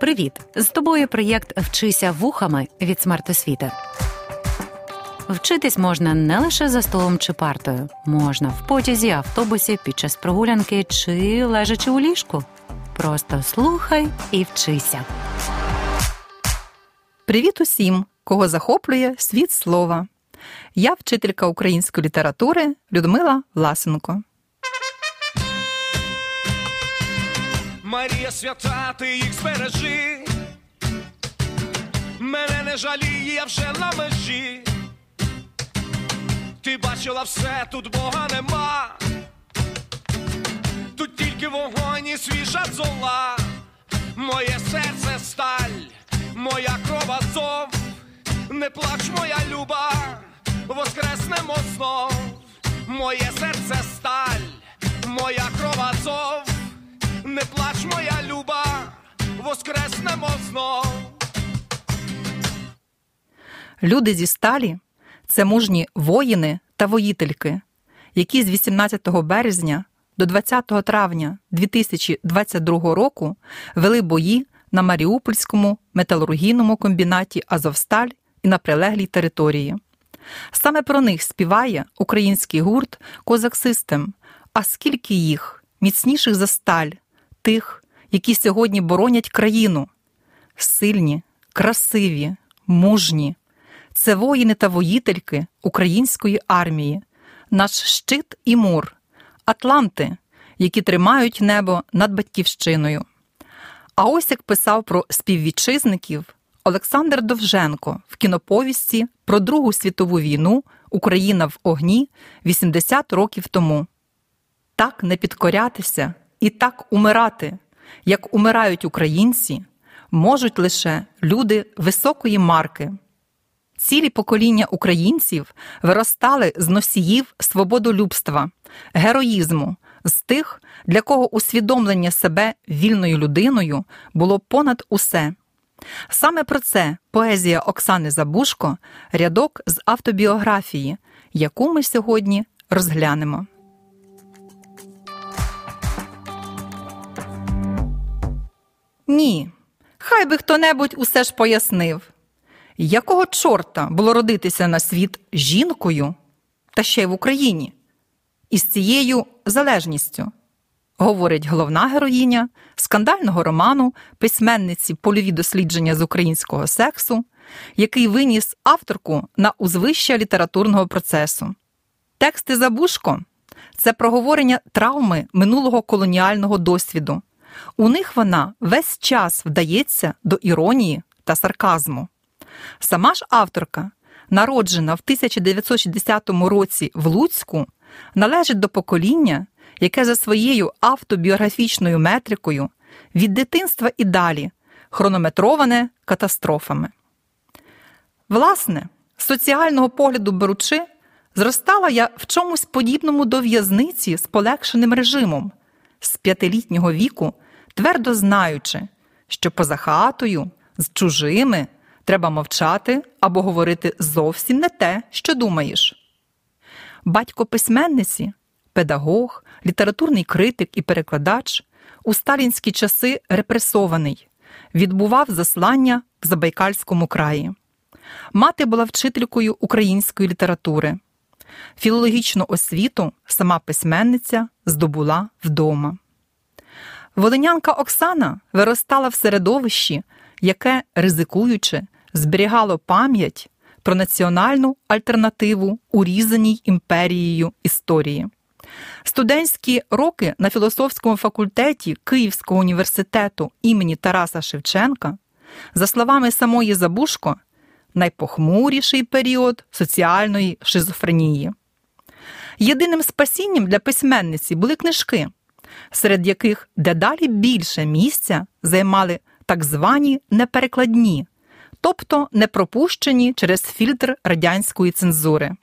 Привіт! З тобою проєкт Вчися вухами від смертосвіти. Вчитись можна не лише за столом чи партою, можна в потязі, автобусі, під час прогулянки чи лежачи у ліжку. Просто слухай і вчися. Привіт усім, кого захоплює світ слова. Я вчителька української літератури Людмила Власенко. Марія свята, ти їх збережи. Мене не жаліє, я вже на межі. Ти бачила все, тут Бога нема. Тут тільки вогонь і свіжа зола. Моє серце сталь, моя кров азов. Не плач, моя люба, воскреснемо знов. Моє серце сталь, моя кров азов. Не плач, моя люба, воскреснемо знов. Люди зі сталі це мужні воїни та воїтельки, які з 18 березня до 20 травня 2022 року вели бої на Маріупольському металургійному комбінаті Азовсталь і на прилеглій території. Саме про них співає український гурт Козак Систем. А скільки їх, міцніших за сталь, тих, які сьогодні боронять країну, сильні, красиві, мужні. Це воїни та воїтельки української армії, наш щит і мур, атланти, які тримають небо над батьківщиною. А ось як писав про співвітчизників Олександр Довженко в кіноповісті про Другу світову війну Україна в огні 80 років тому. Так не підкорятися і так умирати, як умирають українці, можуть лише люди високої марки. Цілі покоління українців виростали з носіїв свободолюбства, героїзму, з тих, для кого усвідомлення себе вільною людиною було понад усе. Саме про це поезія Оксани Забушко, рядок з автобіографії, яку ми сьогодні розглянемо. Ні, хай би хто небудь усе ж пояснив, якого чорта було родитися на світ жінкою та ще й в Україні, із цією залежністю, говорить головна героїня скандального роману письменниці Польові дослідження з українського сексу, який виніс авторку на узвища літературного процесу. Тексти Забушко це проговорення травми минулого колоніального досвіду. У них вона весь час вдається до іронії та сарказму. Сама ж авторка, народжена в 1960 році в Луцьку, належить до покоління, яке за своєю автобіографічною метрикою від дитинства і далі хронометроване катастрофами. Власне, з соціального погляду беручи, зростала я в чомусь подібному до в'язниці з полегшеним режимом, з п'ятилітнього віку, твердо знаючи, що поза хатою, з чужими треба мовчати або говорити зовсім не те, що думаєш. Батько письменниці, педагог, літературний критик і перекладач у сталінські часи репресований, відбував заслання в Забайкальському краї. Мати була вчителькою української літератури. Філологічну освіту сама письменниця здобула вдома. Волинянка Оксана виростала в середовищі, яке, ризикуючи, зберігало пам'ять про національну альтернативу урізаній імперією історії. Студентські роки на філософському факультеті Київського університету імені Тараса Шевченка, за словами самої Забушко, найпохмуріший період соціальної шизофренії. Єдиним спасінням для письменниці були книжки, серед яких дедалі більше місця займали так звані неперекладні, тобто не пропущені через фільтр радянської цензури.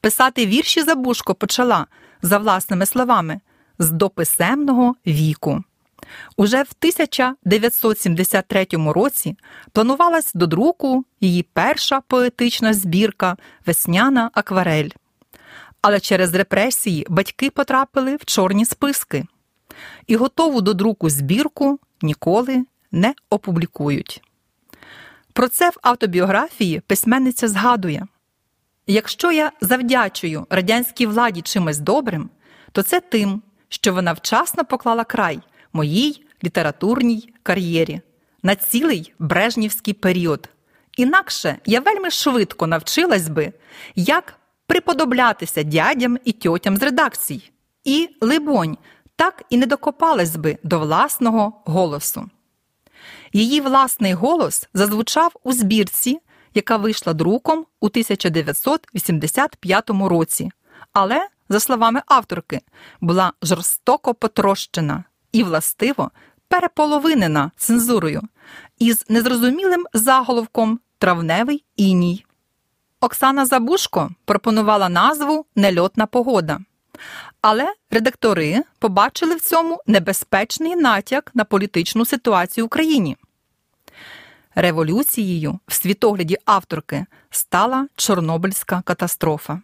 Писати вірші Забушко почала, за власними словами, з дописемного віку. Уже в 1973 році планувалась до друку її перша поетична збірка Весняна акварель. Але через репресії батьки потрапили в чорні списки і готову до друку збірку ніколи не опублікують. Про це в автобіографії письменниця згадує: якщо я завдячую радянській владі чимось добрим, то це тим, що вона вчасно поклала край моїй літературній кар'єрі на цілий брежнівський період. Інакше я вельми швидко навчилась би, як приподоблятися дядям і тьотям з редакцій. І, либонь, так і не докопалась би до власного голосу. Її власний голос зазвучав у збірці, яка вийшла друком у 1985 році, але, за словами авторки, була жорстоко потрощена і, властиво, переполовинена цензурою із незрозумілим заголовком Травневий іній. Оксана Забушко пропонувала назву Нельотна погода. Але редактори побачили в цьому небезпечний натяк на політичну ситуацію в Україні. Революцією в світогляді авторки стала Чорнобильська катастрофа.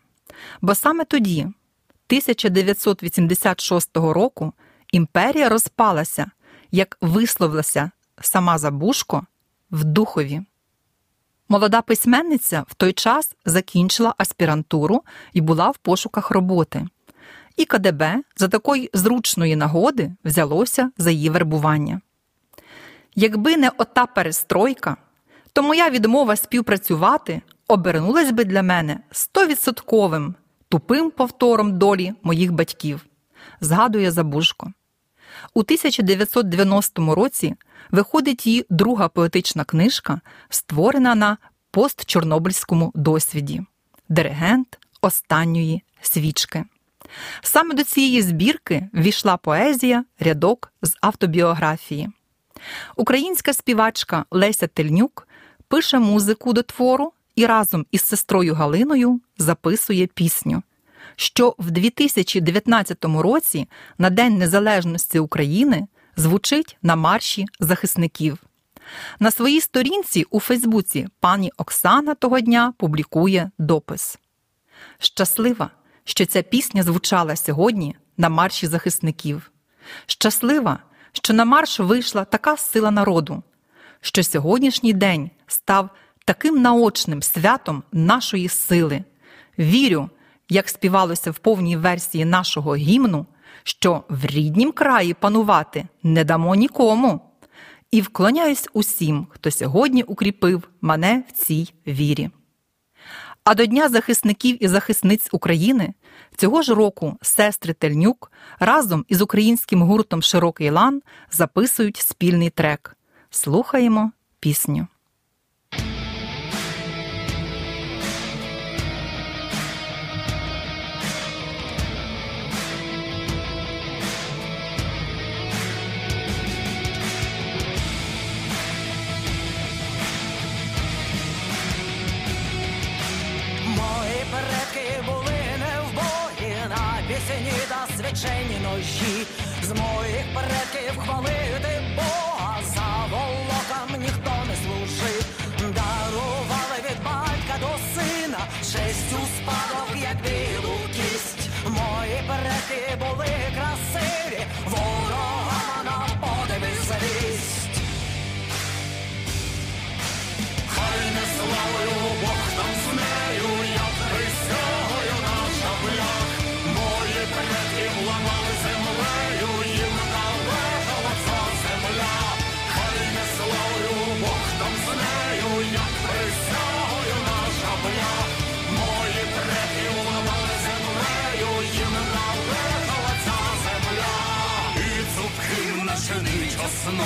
Бо саме тоді, 1986 року, імперія розпалася, як висловилася сама Забушко в духові. Молода письменниця в той час закінчила аспірантуру і була в пошуках роботи. І КДБ за такої зручної нагоди взялося за її вербування. Якби не ота перестройка, то моя відмова співпрацювати обернулась би для мене стовідсотковим тупим повтором долі моїх батьків, згадує Забушко. У 1990 році виходить її друга поетична книжка, створена на постчорнобильському досвіді Диригент останньої свічки. Саме до цієї збірки ввійшла поезія рядок з автобіографії. Українська співачка Леся Тельнюк пише музику до твору і разом із сестрою Галиною записує пісню, що в 2019 році на День Незалежності України звучить на марші захисників. На своїй сторінці у Фейсбуці пані Оксана того дня публікує допис. Щаслива, що ця пісня звучала сьогодні на марші захисників. Щаслива, що на марш вийшла така сила народу, що сьогоднішній день став таким наочним святом нашої сили. Вірю, як співалося в повній версії нашого гімну, що в ріднім краї панувати не дамо нікому. І вклоняюсь усім, хто сьогодні укріпив мене в цій вірі. А до Дня захисників і захисниць України цього ж року сестри Тельнюк разом із українським гуртом Широкий лан записують спільний трек. Слухаємо пісню. Не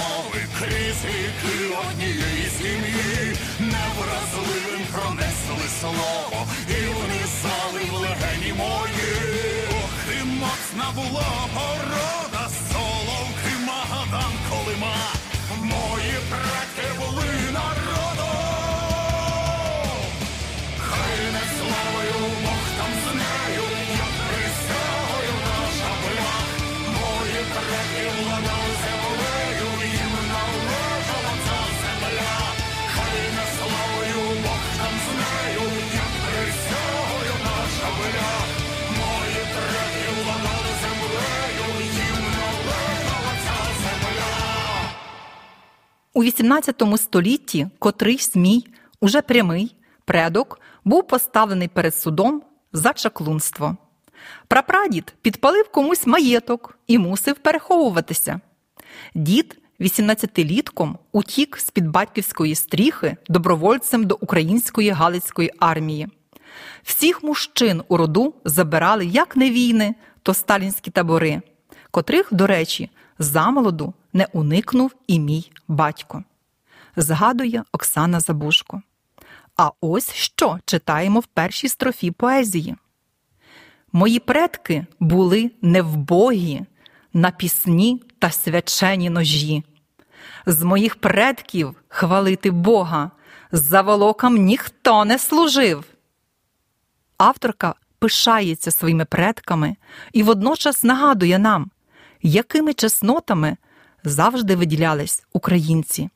основи крізь віки однієї сім'ї, невразливим пронесли слово, і внизали в легені мої. Ох, і моцна була порода, соловки Магадан Колима. Мої предки У XVIII столітті котрийсь мій, уже прямий, предок був поставлений перед судом за чаклунство. Прапрадід підпалив комусь маєток і мусив переховуватися. Дід 18-літком утік з під батьківської стріхи добровольцем до української Галицької армії. Всіх мужчин у роду забирали як не війни, то сталінські табори, котрих, до речі, замолоду не уникнув і мій батько. Згадує Оксана Забушко. А ось що читаємо в першій строфі поезії. Мої предки були невбогі на пісні та свячені ножі. З моїх предків хвалити Бога, за волокам ніхто не служив. Авторка пишається своїми предками і водночас нагадує нам, якими чеснотами завжди виділялись українці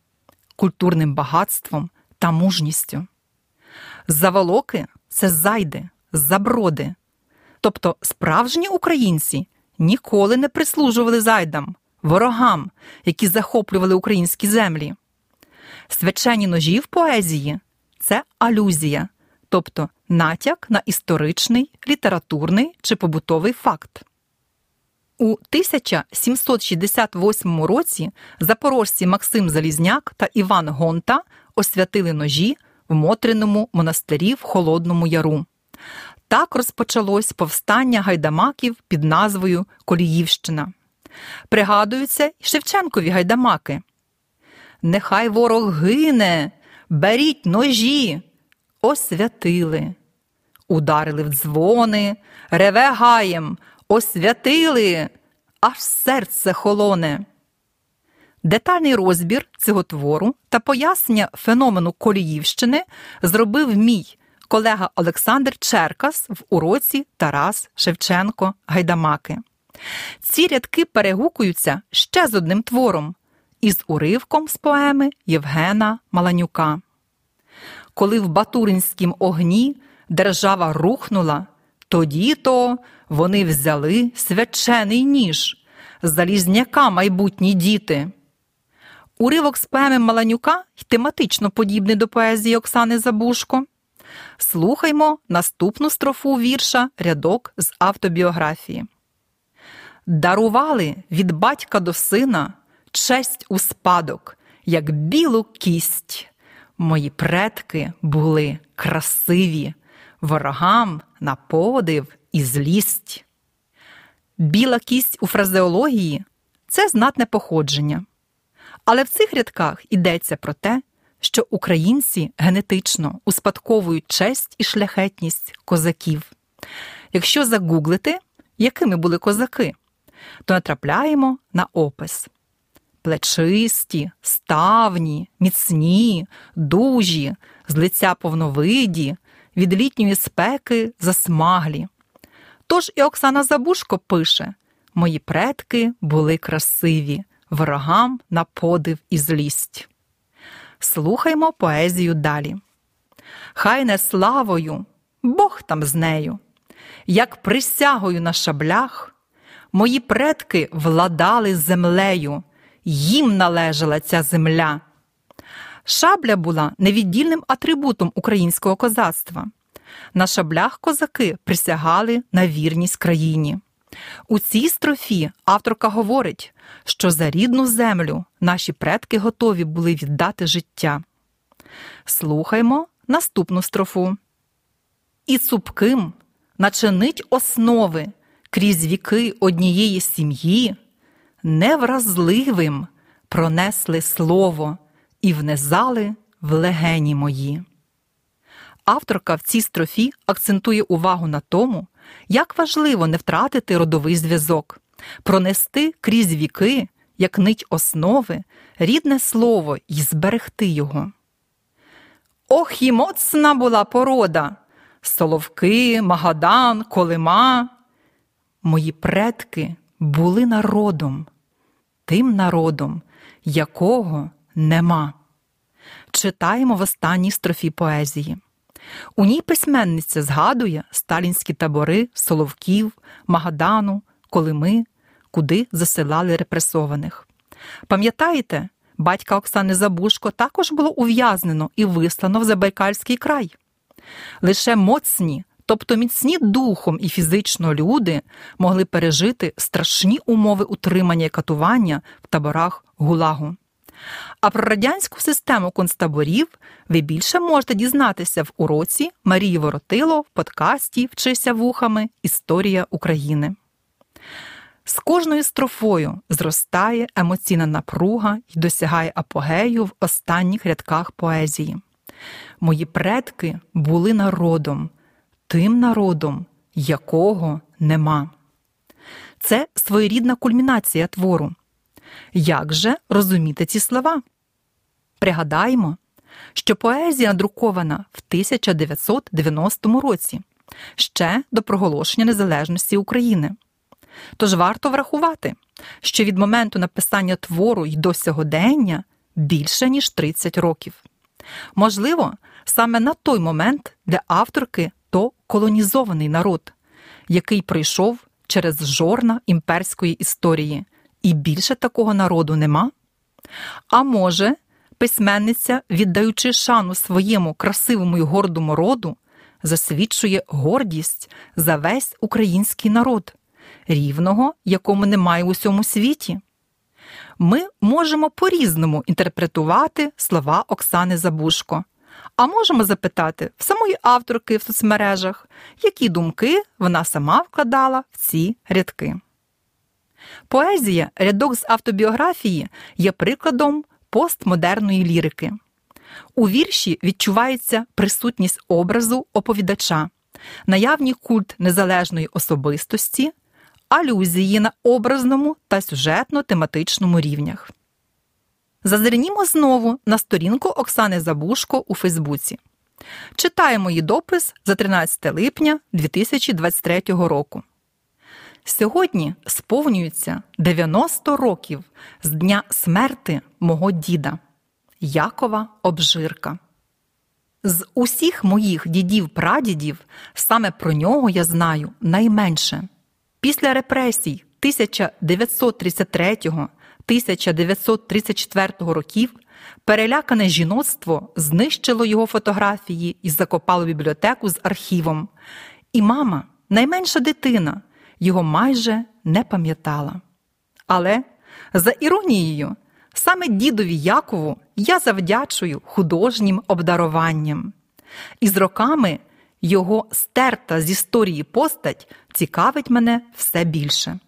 культурним багатством та мужністю. Заволоки це зайди, заброди. Тобто справжні українці ніколи не прислужували зайдам, ворогам, які захоплювали українські землі. Свячені ножі в поезії це алюзія, тобто натяк на історичний, літературний чи побутовий факт. У 1768 році запорожці Максим Залізняк та Іван Гонта освятили ножі в Мотриному монастирі в Холодному Яру. Так розпочалось повстання гайдамаків під назвою Коліївщина. Пригадуються й Шевченкові гайдамаки. Нехай ворог гине, беріть ножі, освятили. Ударили в дзвони, реве гаєм, освятили, аж серце холоне. Детальний розбір цього твору та пояснення феномену Коліївщини зробив мій колега Олександр Черкас в уроці Тарас Шевченко Гайдамаки. Ці рядки перегукуються ще з одним твором із уривком з поеми Євгена Маланюка. Коли в Батуринськім огні держава рухнула, тоді то вони взяли свячений ніж, залізняка майбутні діти. Уривок з поеми Маланюка й тематично подібний до поезії Оксани Забушко. Слухаймо наступну строфу вірша рядок з автобіографії. Дарували від батька до сина честь у спадок, як білу кість. Мої предки були красиві, ворогам на подив і злість. Біла кість у фразеології це знатне походження. Але в цих рядках йдеться про те, що українці генетично успадковують честь і шляхетність козаків. Якщо загуглити, якими були козаки, то натрапляємо на опис: плечисті, ставні, міцні, дужі, з лиця повновиді, від літньої спеки засмаглі. Тож і Оксана Забушко пише: Мої предки були красиві, ворогам на подив і злість. Слухаймо поезію далі. Хай не славою, Бог там з нею, як присягою на шаблях, мої предки владали землею, їм належала ця земля. Шабля була невіддільним атрибутом українського козацтва. На шаблях козаки присягали на вірність країні. У цій строфі авторка говорить, що за рідну землю наші предки готові були віддати життя. Слухаймо наступну строфу. І цупким начинить основи крізь віки однієї сім'ї, невразливим пронесли слово і внезали в легені мої. Авторка в цій строфі акцентує увагу на тому, як важливо не втратити родовий зв'язок, пронести крізь віки, як нить основи, рідне слово і зберегти його. Ох, і моцна була порода Соловки, Магадан, Колима. Мої предки були народом, тим народом, якого нема. Читаємо в останній строфі поезії. У ній письменниця згадує сталінські табори Соловків, Магадану, Колими, куди засилали репресованих. Пам'ятаєте, Батька Оксани Забушко також було ув'язнено і вислано в Забайкальський край. Лише моцні, тобто міцні духом і фізично люди могли пережити страшні умови утримання і катування в таборах Гулагу. А про радянську систему концтаборів ви більше можете дізнатися в уроці Марії Воротило в подкасті Вчися вухами Історія України. З кожною строфою зростає емоційна напруга і досягає апогею в останніх рядках поезії. Мої предки були народом, тим народом, якого нема. Це своєрідна кульмінація твору. Як же розуміти ці слова? Пригадаємо, що поезія друкована в 1990 році, ще до проголошення незалежності України. Тож варто врахувати, що від моменту написання твору й до сьогодення більше ніж 30 років. Можливо, саме на той момент для авторки то колонізований народ, який пройшов через жорна імперської історії, і більше такого народу нема. А може, письменниця, віддаючи шану своєму красивому й гордому роду, засвідчує гордість за весь український народ, рівного, якому немає у всьому світі. Ми можемо по-різному інтерпретувати слова Оксани Забушко, а можемо запитати в самої авторки в соцмережах, які думки вона сама вкладала в ці рядки. Поезія, рядок з автобіографії, є прикладом постмодерної лірики. У вірші відчувається присутність образу оповідача, наявний культ незалежної особистості, алюзії на образному та сюжетно-тематичному рівнях. Зазирнімо знову на сторінку Оксани Забушко у Фейсбуці. Читаємо її допис за 13 липня 2023 року. Сьогодні сповнюється 90 років з дня смерти мого діда Якова Обжирка. З усіх моїх дідів-прадідів саме про нього я знаю найменше. Після репресій 1933-1934 років перелякане жіноцтво знищило його фотографії і закопало бібліотеку з архівом. І мама, найменша дитина, його майже не пам'ятала. Але, за іронією, саме дідові Якову я завдячую художнім обдаруванням. І з роками його стерта з історії постать цікавить мене все більше.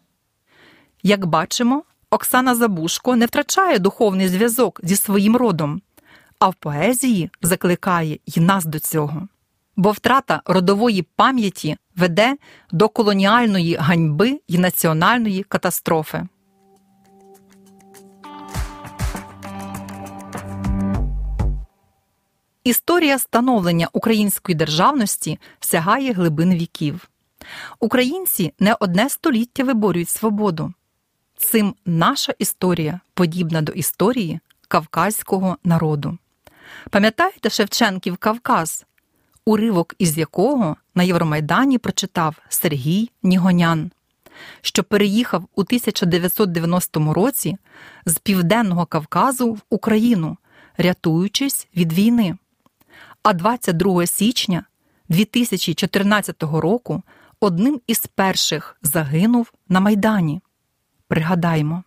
Як бачимо, Оксана Забушко не втрачає духовний зв'язок зі своїм родом, а в поезії закликає й нас до цього. Бо втрата родової пам'яті веде до колоніальної ганьби й національної катастрофи. Історія становлення української державності сягає глибин віків. Українці не одне століття виборюють свободу. Цим наша історія подібна до історії кавказького народу. Пам'ятаєте Шевченків Кавказ, уривок із якого на Євромайдані прочитав Сергій Нігонян, що переїхав у 1990 році з Південного Кавказу в Україну, рятуючись від війни. А 22 січня 2014 року одним із перших загинув на Майдані. Пригадаймо.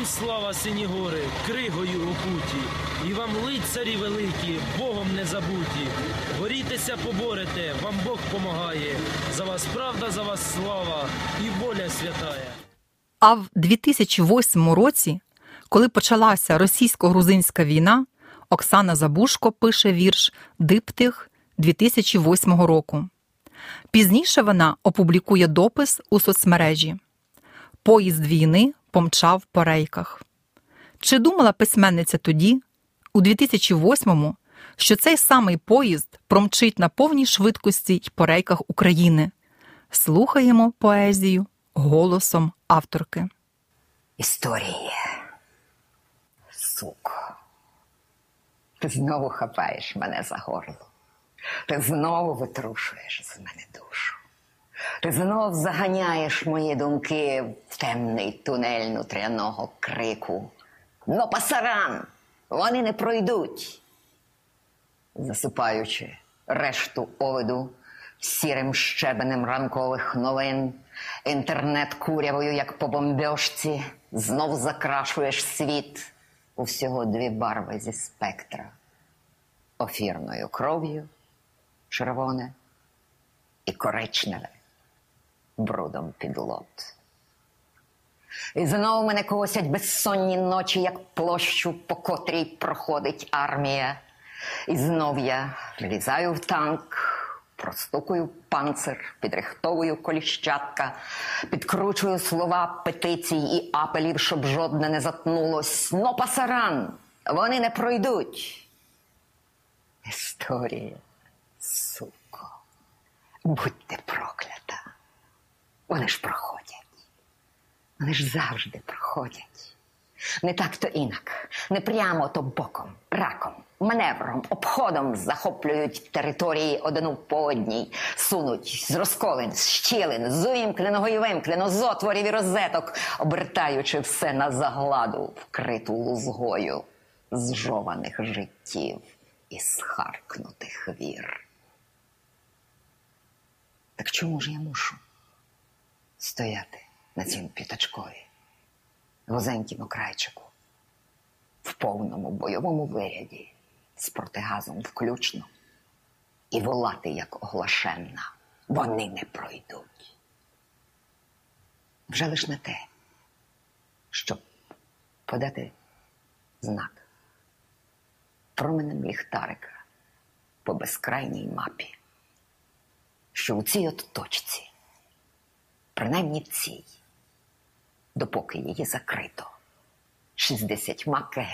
Вам слава сині гори, кригою окуті, і вам лицарі великі, Богом не забуті. Борітеся, поборете, вам Бог помагає. За вас правда, за вас слава і воля святая. А в 2008 році, коли почалася російсько-грузинська війна, Оксана Забушко пише вірш Диптих 2008 року. Пізніше вона опублікує допис у соцмережі. Поїзд війни помчав по рейках. Чи думала письменниця тоді, у 2008-му, що цей самий поїзд промчить на повній швидкості й по рейках України? Слухаємо поезію голосом авторки. Історія. Суко. Ти знову хапаєш мене за горло. Ти знову витрушуєш з мене душу. Ти знов заганяєш мої думки в темний тунель нутряного крику. Но пасаран, вони не пройдуть. Засипаючи решту овиду сірим щебенем ранкових новин, інтернет курявою, як по бомбьошці, знов закрашуєш світ у всього дві барви зі спектра офірною кров'ю, червоне і коричневе брудом під лот. І знову мене косять безсонні ночі, як площу, по котрій проходить армія. І знов я влізаю в танк, простукую панцир, підрихтовую коліщатка, підкручую слова петицій і апелів, щоб жодне не затнулось. Но пасаран, вони не пройдуть. Історія, суко, будьте. Вони ж проходять. Вони ж завжди проходять. Не так то інак, не прямо то боком, раком, маневром, обходом захоплюють території одну по одній, сунуть з розколин, з щілин, з увімкненого і вимкнено, з отворів і розеток, обертаючи все на загладу, вкриту лузгою зжованих життів і схаркнутих вір. Так чому ж я мушу стояти на цім п'ятачкові, вузенькому крайчику, в повному бойовому виряді, з протигазом включно, і волати, як оглашенна, вони не пройдуть. Вже лиш не те, щоб подати знак променем ліхтарика по безкрайній мапі, що у цій от точці, принаймні цій, допоки її закрито 60 кг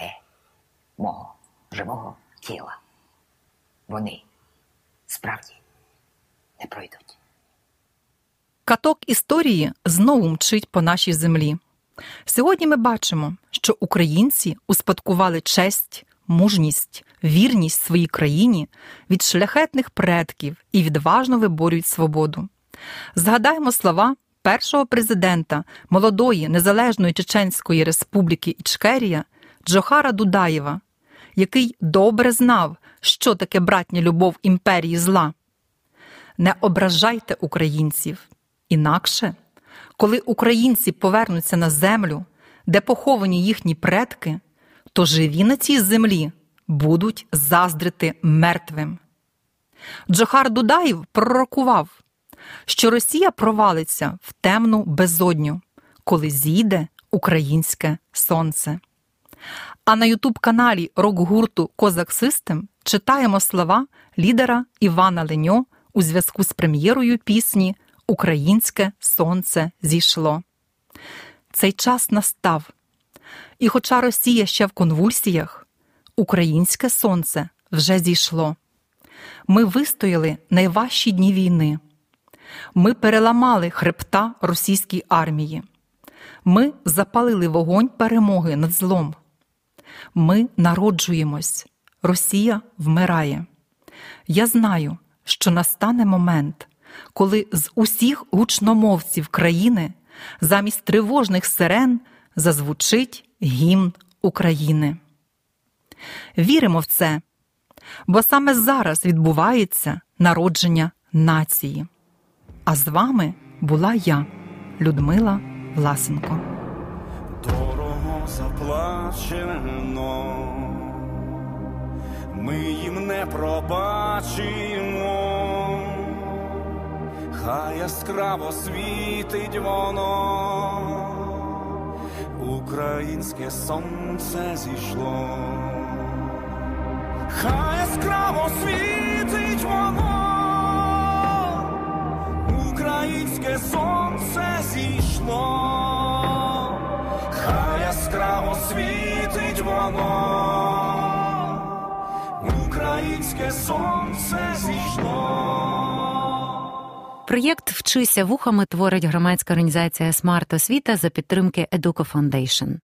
мого живого тіла, вони справді не пройдуть. Каток історії знову мчить по нашій землі. Сьогодні ми бачимо, що українці успадкували честь, мужність, вірність своїй країні від шляхетних предків і відважно виборюють свободу. Згадаємо слова першого президента молодої незалежної Чеченської республіки Ічкерія Джохара Дудаєва, який добре знав, що таке братня любов імперії зла. Не ображайте українців. Інакше, коли українці повернуться на землю, де поховані їхні предки, то живі на цій землі будуть заздрити мертвим. Джохар Дудаєв пророкував, що Росія провалиться в темну безодню, коли зійде українське сонце. А на ютуб-каналі рок-гурту Козак Систем читаємо слова лідера Івана Леньо у зв'язку з прем'єрою пісні Українське сонце зійшло. Цей час настав. І, хоча Росія ще в конвульсіях, українське сонце вже зійшло. Ми вистояли найважчі дні війни. Ми переламали хребта російській армії. Ми запалили вогонь перемоги над злом. Ми народжуємось. Росія вмирає. Я знаю, що настане момент, коли з усіх гучномовців країни замість тривожних сирен зазвучить гімн України. Віримо в це, бо саме зараз відбувається народження нації. А з вами була я, Людмила Власенко. Дорого заплачено, ми їм не пробачимо, хай яскраво світить воно, українське сонце зійшло, хай яскраво світить воно, українське сонце зійшло, хай яскраво світить воно, українське сонце зійшло. Проєкт Вчися вухами творить громадська організація Смарт Освіта за підтримки Educo Foundation.